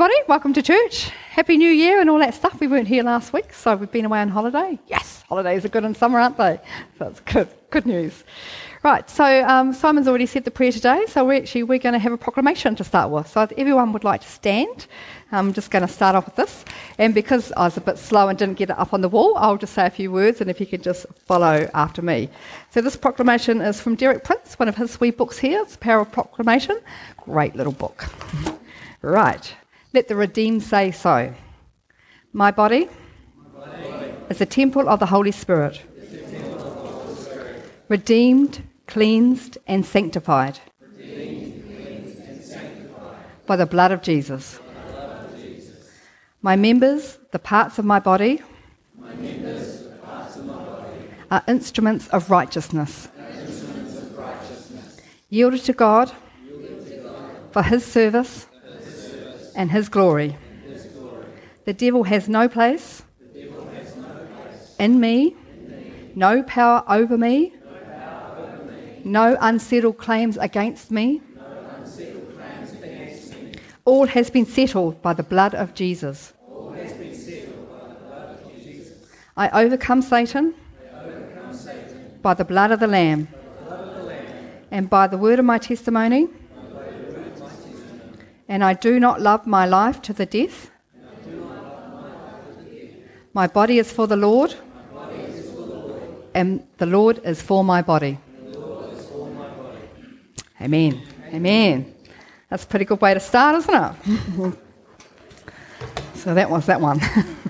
everybody. Welcome to church. Happy New Year and all that stuff. We weren't here last week, so we've been away on holiday. Yes, holidays are good in summer, aren't they? That's good. Good news. Right, so um, Simon's already said the prayer today, so we're actually we're going to have a proclamation to start with. So if everyone would like to stand, I'm just going to start off with this. And because I was a bit slow and didn't get it up on the wall, I'll just say a few words, and if you could just follow after me. So this proclamation is from Derek Prince, one of his wee books here. It's Power of Proclamation. Great little book. Right. Let the redeemed say so. My body, My body. is a temple of the Holy Spirit. Redeemed, cleansed, and sanctified, Redeemed, cleansed and sanctified. By, the blood of Jesus. My members, the parts of my body, are instruments of righteousness. Yielded, to God, Yielded to God for his service and his glory. The devil has no place, has no place in, me, in me, no power over me no unsettled claims against me. All has been settled by the blood of Jesus. I overcome Satan, by the blood of the Lamb, and by the word of my testimony. And I do not love my life to the death. My body is for the Lord, and the Lord is for my body. Amen. Amen. That's a pretty good way to start, isn't it? so that was that one.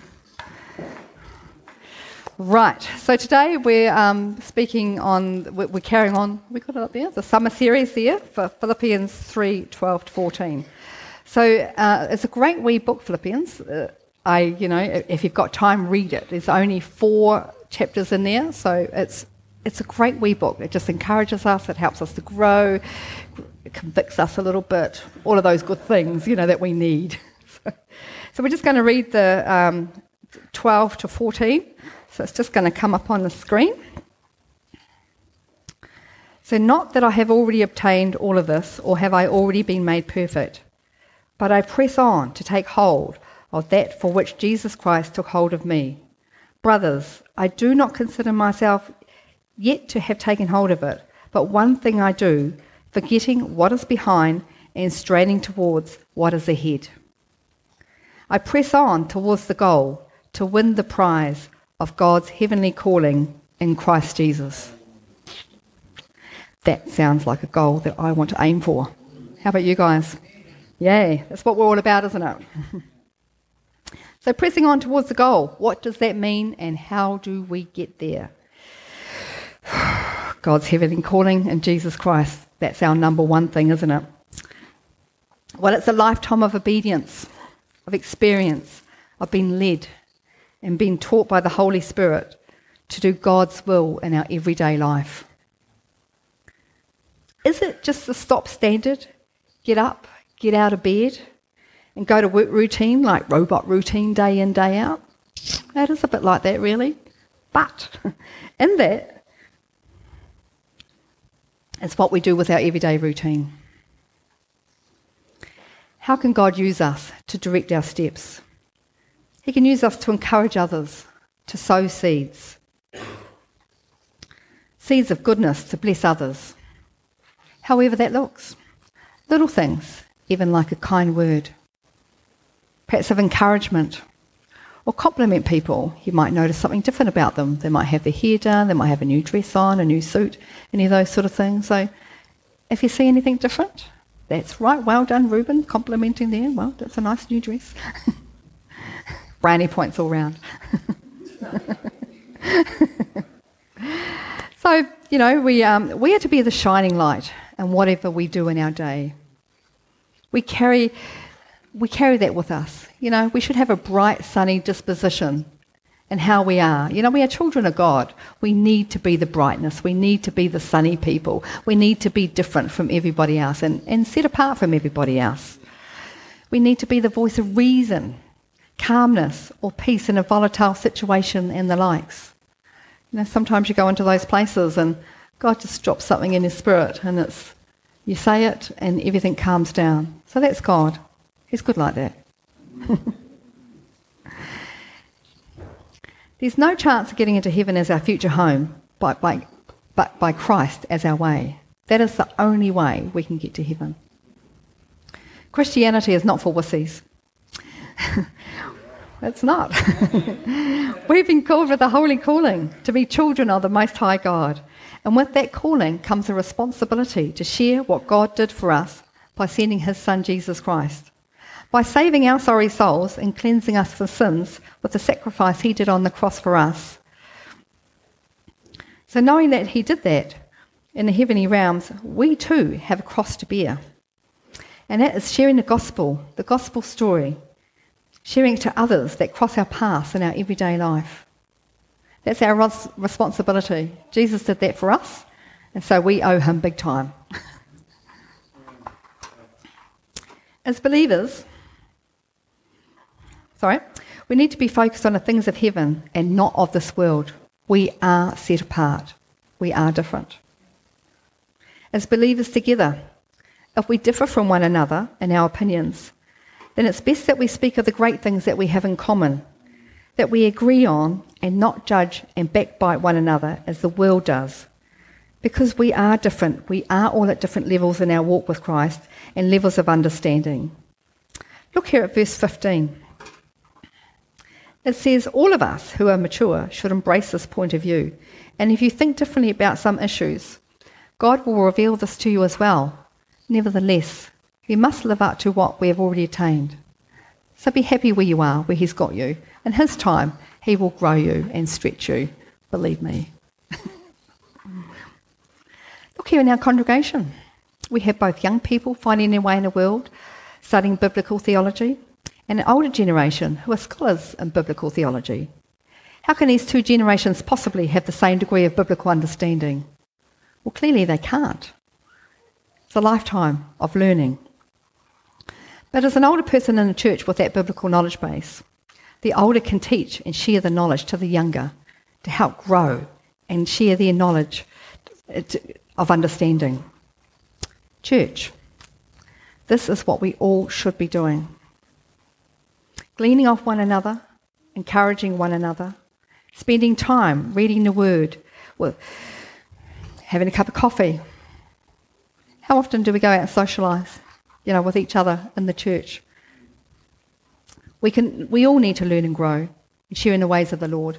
right. So today we're um, speaking on, we're, carrying on, we got it up there, the summer series there for Philippians 3 12 to 14. So uh, it's a great wee book, Philippians. Uh, I, you know, if you've got time, read it. There's only four chapters in there, so it's it's a great wee book. It just encourages us, it helps us to grow, it convicts us a little bit, all of those good things, you know, that we need. so, so, we're just going to read the um, 12 to 14. So it's just going to come up on the screen. So, not that I have already obtained all of this, or have I already been made perfect, but I press on to take hold of that for which Jesus Christ took hold of me. Brothers, I do not consider myself yet to have taken hold of it. But one thing I do, forgetting what is behind and straining towards what is ahead. I press on towards the goal to win the prize of God's heavenly calling in Christ Jesus. That sounds like a goal that I want to aim for. How about you guys? Yay, that's what we're all about, isn't it? so, pressing on towards the goal, what does that mean and how do we get there? God's heavenly calling in Jesus Christ. That's our number one thing, isn't it? Well, it's a lifetime of obedience, of experience, of being led and being taught by the Holy Spirit to do God's will in our everyday life. Is it just the stop standard? Get up, get out of bed, and go to work routine, like robot routine, day in, day out? That is a bit like that, really. But in that, it's what we do with our everyday routine. How can God use us to direct our steps? He can use us to encourage others, to sow seeds. Seeds of goodness to bless others. However that looks. Little things, even like a kind word. Perhaps of encouragement or compliment people. You might notice something different about them. They might have their hair done, they might have a new dress on, a new suit, any of those sort of things. So if you see anything different, that's right. Well done, Ruben, complimenting there. Well, that's a nice new dress. Brownie points all round. so, you know, we, um, we are to be the shining light in whatever we do in our day. We carry, we carry that with us. You know, we should have a bright, sunny disposition in how we are. You know, we are children of God. We need to be the brightness. We need to be the sunny people. We need to be different from everybody else and, and set apart from everybody else. We need to be the voice of reason, calmness, or peace in a volatile situation and the likes. You know, sometimes you go into those places and God just drops something in your spirit and it's you say it and everything calms down. So that's God. He's good like that. There's no chance of getting into heaven as our future home by, by, but by Christ as our way. That is the only way we can get to heaven. Christianity is not for wussies. it's not. We've been called with a holy calling to be children of the Most High God. And with that calling comes a responsibility to share what God did for us by sending his Son Jesus Christ. By saving our sorry souls and cleansing us from sins with the sacrifice he did on the cross for us. So, knowing that he did that in the heavenly realms, we too have a cross to bear. And that is sharing the gospel, the gospel story, sharing to others that cross our paths in our everyday life. That's our responsibility. Jesus did that for us, and so we owe him big time. As believers, sorry, we need to be focused on the things of heaven and not of this world. We are set apart. We are different. As believers together, if we differ from one another in our opinions, then it's best that we speak of the great things that we have in common, that we agree on, and not judge and backbite one another as the world does. Because we are different, we are all at different levels in our walk with Christ and levels of understanding. Look here at verse 15. It says, All of us who are mature should embrace this point of view. And if you think differently about some issues, God will reveal this to you as well. Nevertheless, you must live up to what we have already attained. So be happy where you are, where He's got you. In His time, He will grow you and stretch you. Believe me. Look here in our congregation. We have both young people finding their way in the world, studying biblical theology, and an older generation who are scholars in biblical theology. How can these two generations possibly have the same degree of biblical understanding? Well, clearly they can't. It's a lifetime of learning. But as an older person in a church with that biblical knowledge base, the older can teach and share the knowledge to the younger to help grow and share their knowledge of understanding. Church, this is what we all should be doing gleaning off one another, encouraging one another, spending time reading the Word, having a cup of coffee. How often do we go out and socialise, you know, with each other in the church? We, can, we all need to learn and grow and share in the ways of the Lord.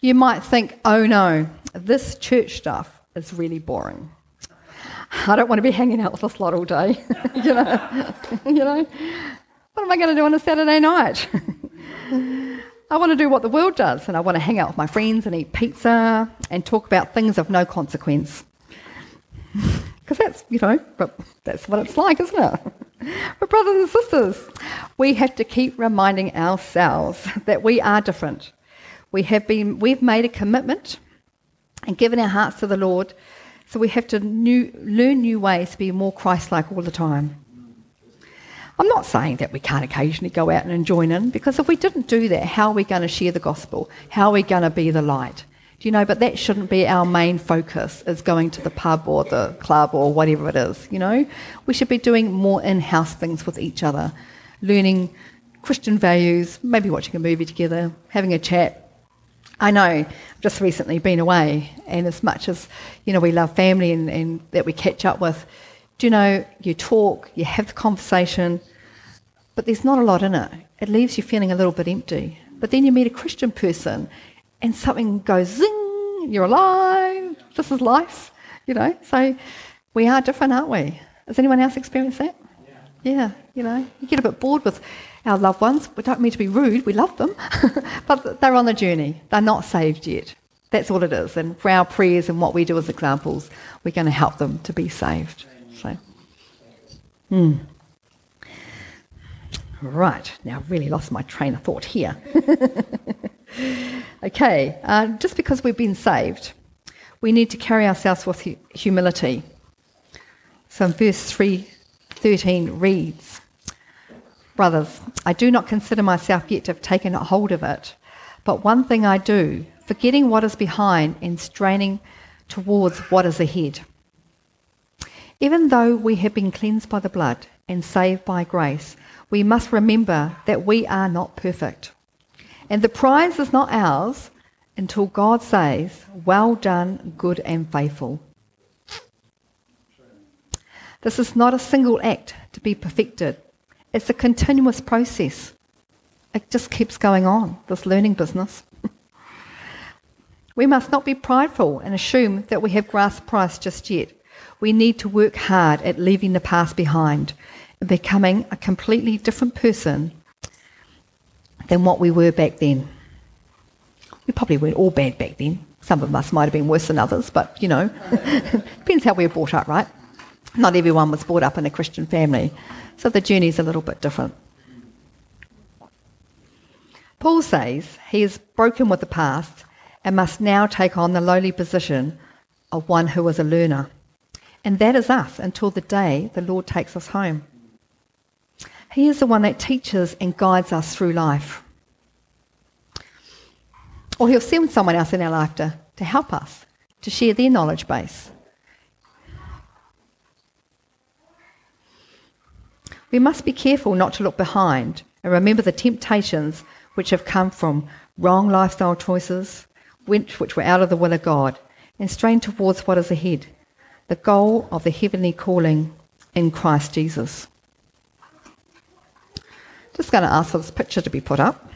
You might think, oh no, this church stuff is really boring. I don't want to be hanging out with this lot all day. you know, you know. What am I going to do on a Saturday night? I want to do what the world does, and I want to hang out with my friends and eat pizza and talk about things of no consequence. Because that's, you know, but that's what it's like, isn't it? But, brothers and sisters, we have to keep reminding ourselves that we are different. We have been, we've made a commitment and given our hearts to the Lord, so we have to new, learn new ways to be more Christ like all the time. I'm not saying that we can't occasionally go out and join in, because if we didn't do that, how are we going to share the gospel? How are we going to be the light? Do you know? But that shouldn't be our main focus, is going to the pub or the club or whatever it is, you know? We should be doing more in house things with each other, learning Christian values, maybe watching a movie together, having a chat. I know, I've just recently been away, and as much as, you know, we love family and, and that we catch up with, do you know, you talk, you have the conversation, but there's not a lot in it. It leaves you feeling a little bit empty. But then you meet a Christian person and something goes zing, you're alive, this is life, you know. So we are different, aren't we? Has anyone else experienced that? Yeah. yeah, you know, you get a bit bored with our loved ones. We don't mean to be rude, we love them, but they're on the journey. They're not saved yet. That's all it is. And for our prayers and what we do as examples, we're going to help them to be saved. So, hmm. Right, now I've really lost my train of thought here. okay, uh, just because we've been saved, we need to carry ourselves with hu- humility. So verse 313 reads, Brothers, I do not consider myself yet to have taken hold of it, but one thing I do, forgetting what is behind and straining towards what is ahead. Even though we have been cleansed by the blood and saved by grace, we must remember that we are not perfect. And the prize is not ours until God says, Well done, good and faithful. This is not a single act to be perfected, it's a continuous process. It just keeps going on, this learning business. we must not be prideful and assume that we have grasped Christ just yet. We need to work hard at leaving the past behind and becoming a completely different person than what we were back then. We probably weren't all bad back then. Some of us might have been worse than others, but you know, depends how we were brought up, right? Not everyone was brought up in a Christian family, so the journey's a little bit different. Paul says he is broken with the past and must now take on the lowly position of one who is a learner. And that is us until the day the Lord takes us home. He is the one that teaches and guides us through life. Or he'll send someone else in our life to, to help us, to share their knowledge base. We must be careful not to look behind and remember the temptations which have come from wrong lifestyle choices, which, which were out of the will of God, and strain towards what is ahead, the goal of the heavenly calling in Christ Jesus. Just going to ask for this picture to be put up.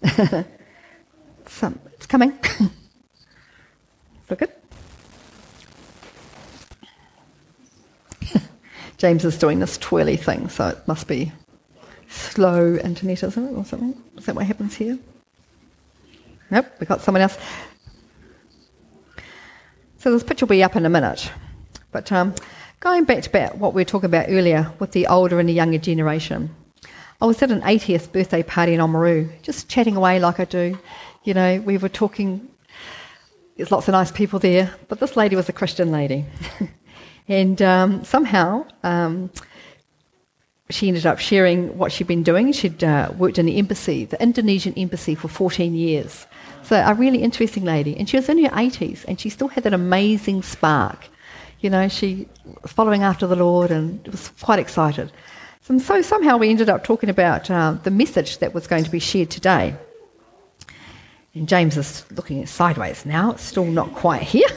so, it's coming. Look it. James is doing this twirly thing, so it must be slow internet, isn't it, or something? Is that what happens here? Nope, we got someone else. So this picture will be up in a minute. But um, going back to what we were talking about earlier with the older and the younger generation, I was at an 80th birthday party in Oamaru, just chatting away like I do. You know, we were talking, there's lots of nice people there, but this lady was a Christian lady. and um, somehow um, she ended up sharing what she'd been doing. She'd uh, worked in the embassy, the Indonesian embassy, for 14 years. So a really interesting lady. And she was in her 80s and she still had that amazing spark. You know, she was following after the Lord and was quite excited. And so somehow we ended up talking about uh, the message that was going to be shared today. And James is looking sideways now. It's still not quite here.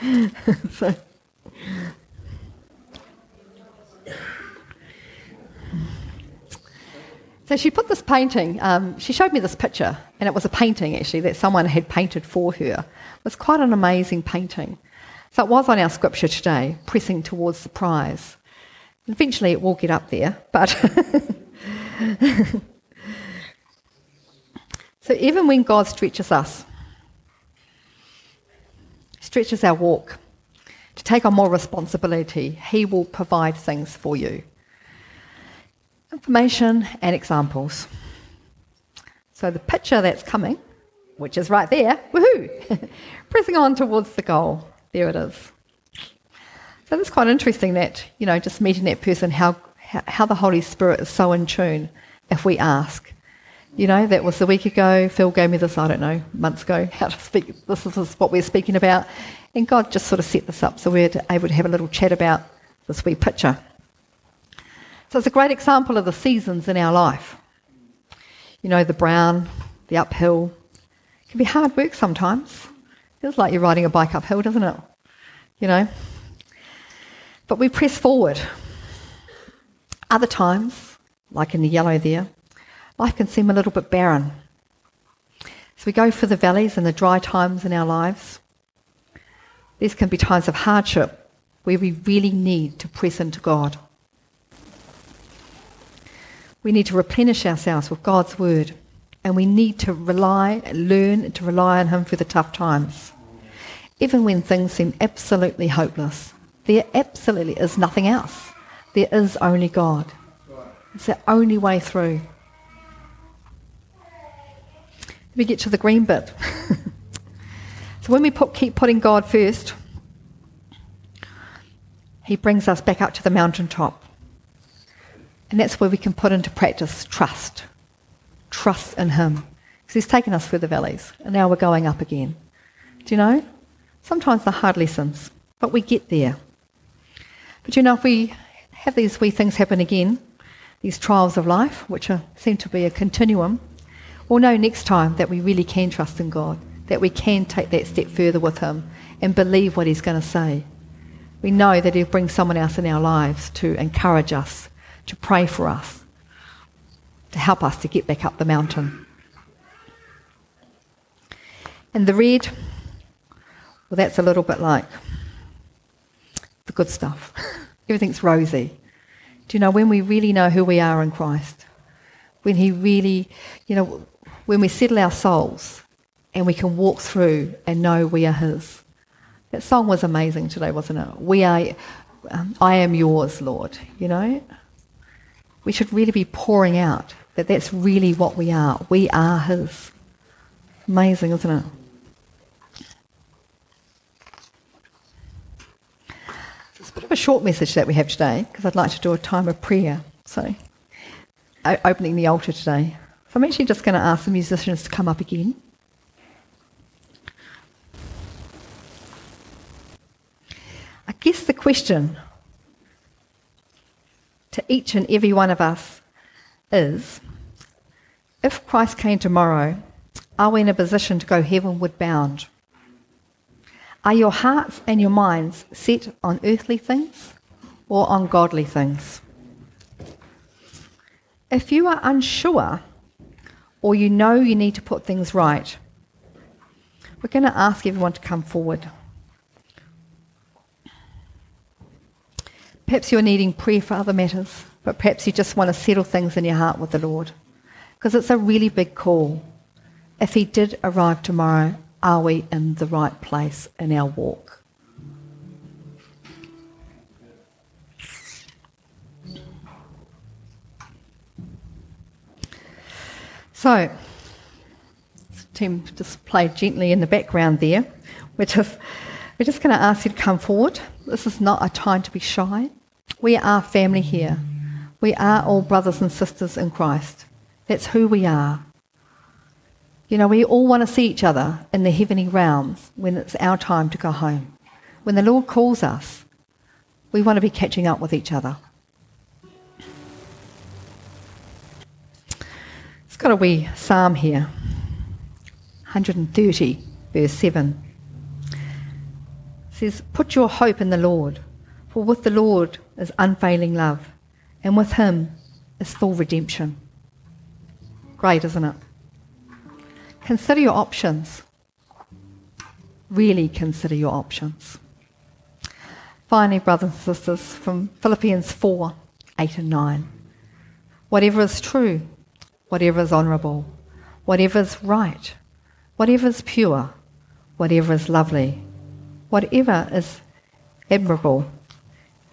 so, so she put this painting, um, she showed me this picture, and it was a painting actually that someone had painted for her. It was quite an amazing painting. So it was on our scripture today, pressing towards the prize. Eventually it will get up there, but. so even when God stretches us, stretches our walk to take on more responsibility, He will provide things for you information and examples. So the picture that's coming, which is right there, woohoo, pressing on towards the goal. There it is. So it's quite interesting that, you know, just meeting that person, how, how the Holy Spirit is so in tune if we ask. You know, that was a week ago. Phil gave me this, I don't know, months ago, how to speak. This is what we're speaking about. And God just sort of set this up so we're able to have a little chat about this wee picture. So it's a great example of the seasons in our life. You know, the brown, the uphill. It can be hard work sometimes. Feels like you're riding a bike uphill, doesn't it? You know, but we press forward. Other times, like in the yellow there, life can seem a little bit barren. So we go for the valleys and the dry times in our lives. These can be times of hardship where we really need to press into God. We need to replenish ourselves with God's word, and we need to rely, learn to rely on Him for the tough times, even when things seem absolutely hopeless. There absolutely is nothing else. There is only God. It's the only way through. Let me get to the green bit. so when we put, keep putting God first, He brings us back up to the mountaintop. And that's where we can put into practice trust. trust in Him. Because He's taken us through the valleys, and now we're going up again. Do you know? Sometimes they're hard lessons, but we get there. But you know, if we have these wee things happen again, these trials of life, which are, seem to be a continuum, we'll know next time that we really can trust in God, that we can take that step further with Him and believe what He's going to say. We know that He'll bring someone else in our lives to encourage us, to pray for us, to help us to get back up the mountain. And the red, well, that's a little bit like the good stuff. Everything's rosy. Do you know when we really know who we are in Christ? When He really, you know, when we settle our souls and we can walk through and know we are His. That song was amazing today, wasn't it? We are, um, I am yours, Lord. You know, we should really be pouring out that that's really what we are. We are His. Amazing, isn't it? It's a bit of a short message that we have today because I'd like to do a time of prayer. So, opening the altar today. So I'm actually just going to ask the musicians to come up again. I guess the question each and every one of us is if Christ came tomorrow, are we in a position to go heavenward bound? Are your hearts and your minds set on earthly things or on godly things? If you are unsure or you know you need to put things right, we're going to ask everyone to come forward. Perhaps you're needing prayer for other matters, but perhaps you just want to settle things in your heart with the Lord. Because it's a really big call. If He did arrive tomorrow, are we in the right place in our walk? So, team just played gently in the background there. We're just, we're just going to ask you to come forward. This is not a time to be shy. We are family here. We are all brothers and sisters in Christ. That's who we are. You know, we all want to see each other in the heavenly realms when it's our time to go home. When the Lord calls us, we want to be catching up with each other. It's got a wee psalm here 130, verse 7. It says, Put your hope in the Lord, for with the Lord is unfailing love, and with him is full redemption. Great, isn't it? Consider your options. Really consider your options. Finally, brothers and sisters, from Philippians 4 8 and 9. Whatever is true, whatever is honourable, whatever is right, whatever is pure, whatever is lovely, whatever is admirable,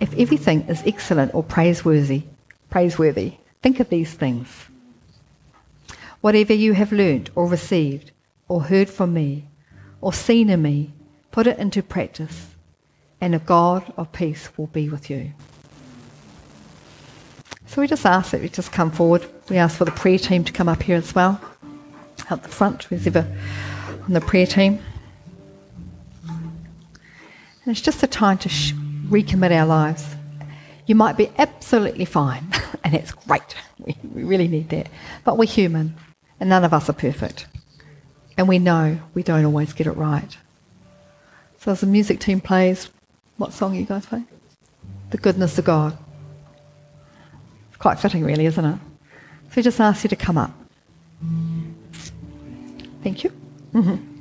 if everything is excellent or praiseworthy, praiseworthy, think of these things. Whatever you have learnt or received or heard from me or seen in me, put it into practice, and the God of peace will be with you. So we just ask that you just come forward. We ask for the prayer team to come up here as well, Out the front, who's ever on the prayer team. And it's just a time to sh- recommit our lives. You might be absolutely fine, and it's great. We, we really need that. But we're human, and none of us are perfect. And we know we don't always get it right. So as the music team plays, what song are you guys playing? The Goodness of God. It's quite fitting, really, isn't it? So we just ask you to come up. Thank you. Mm-hmm.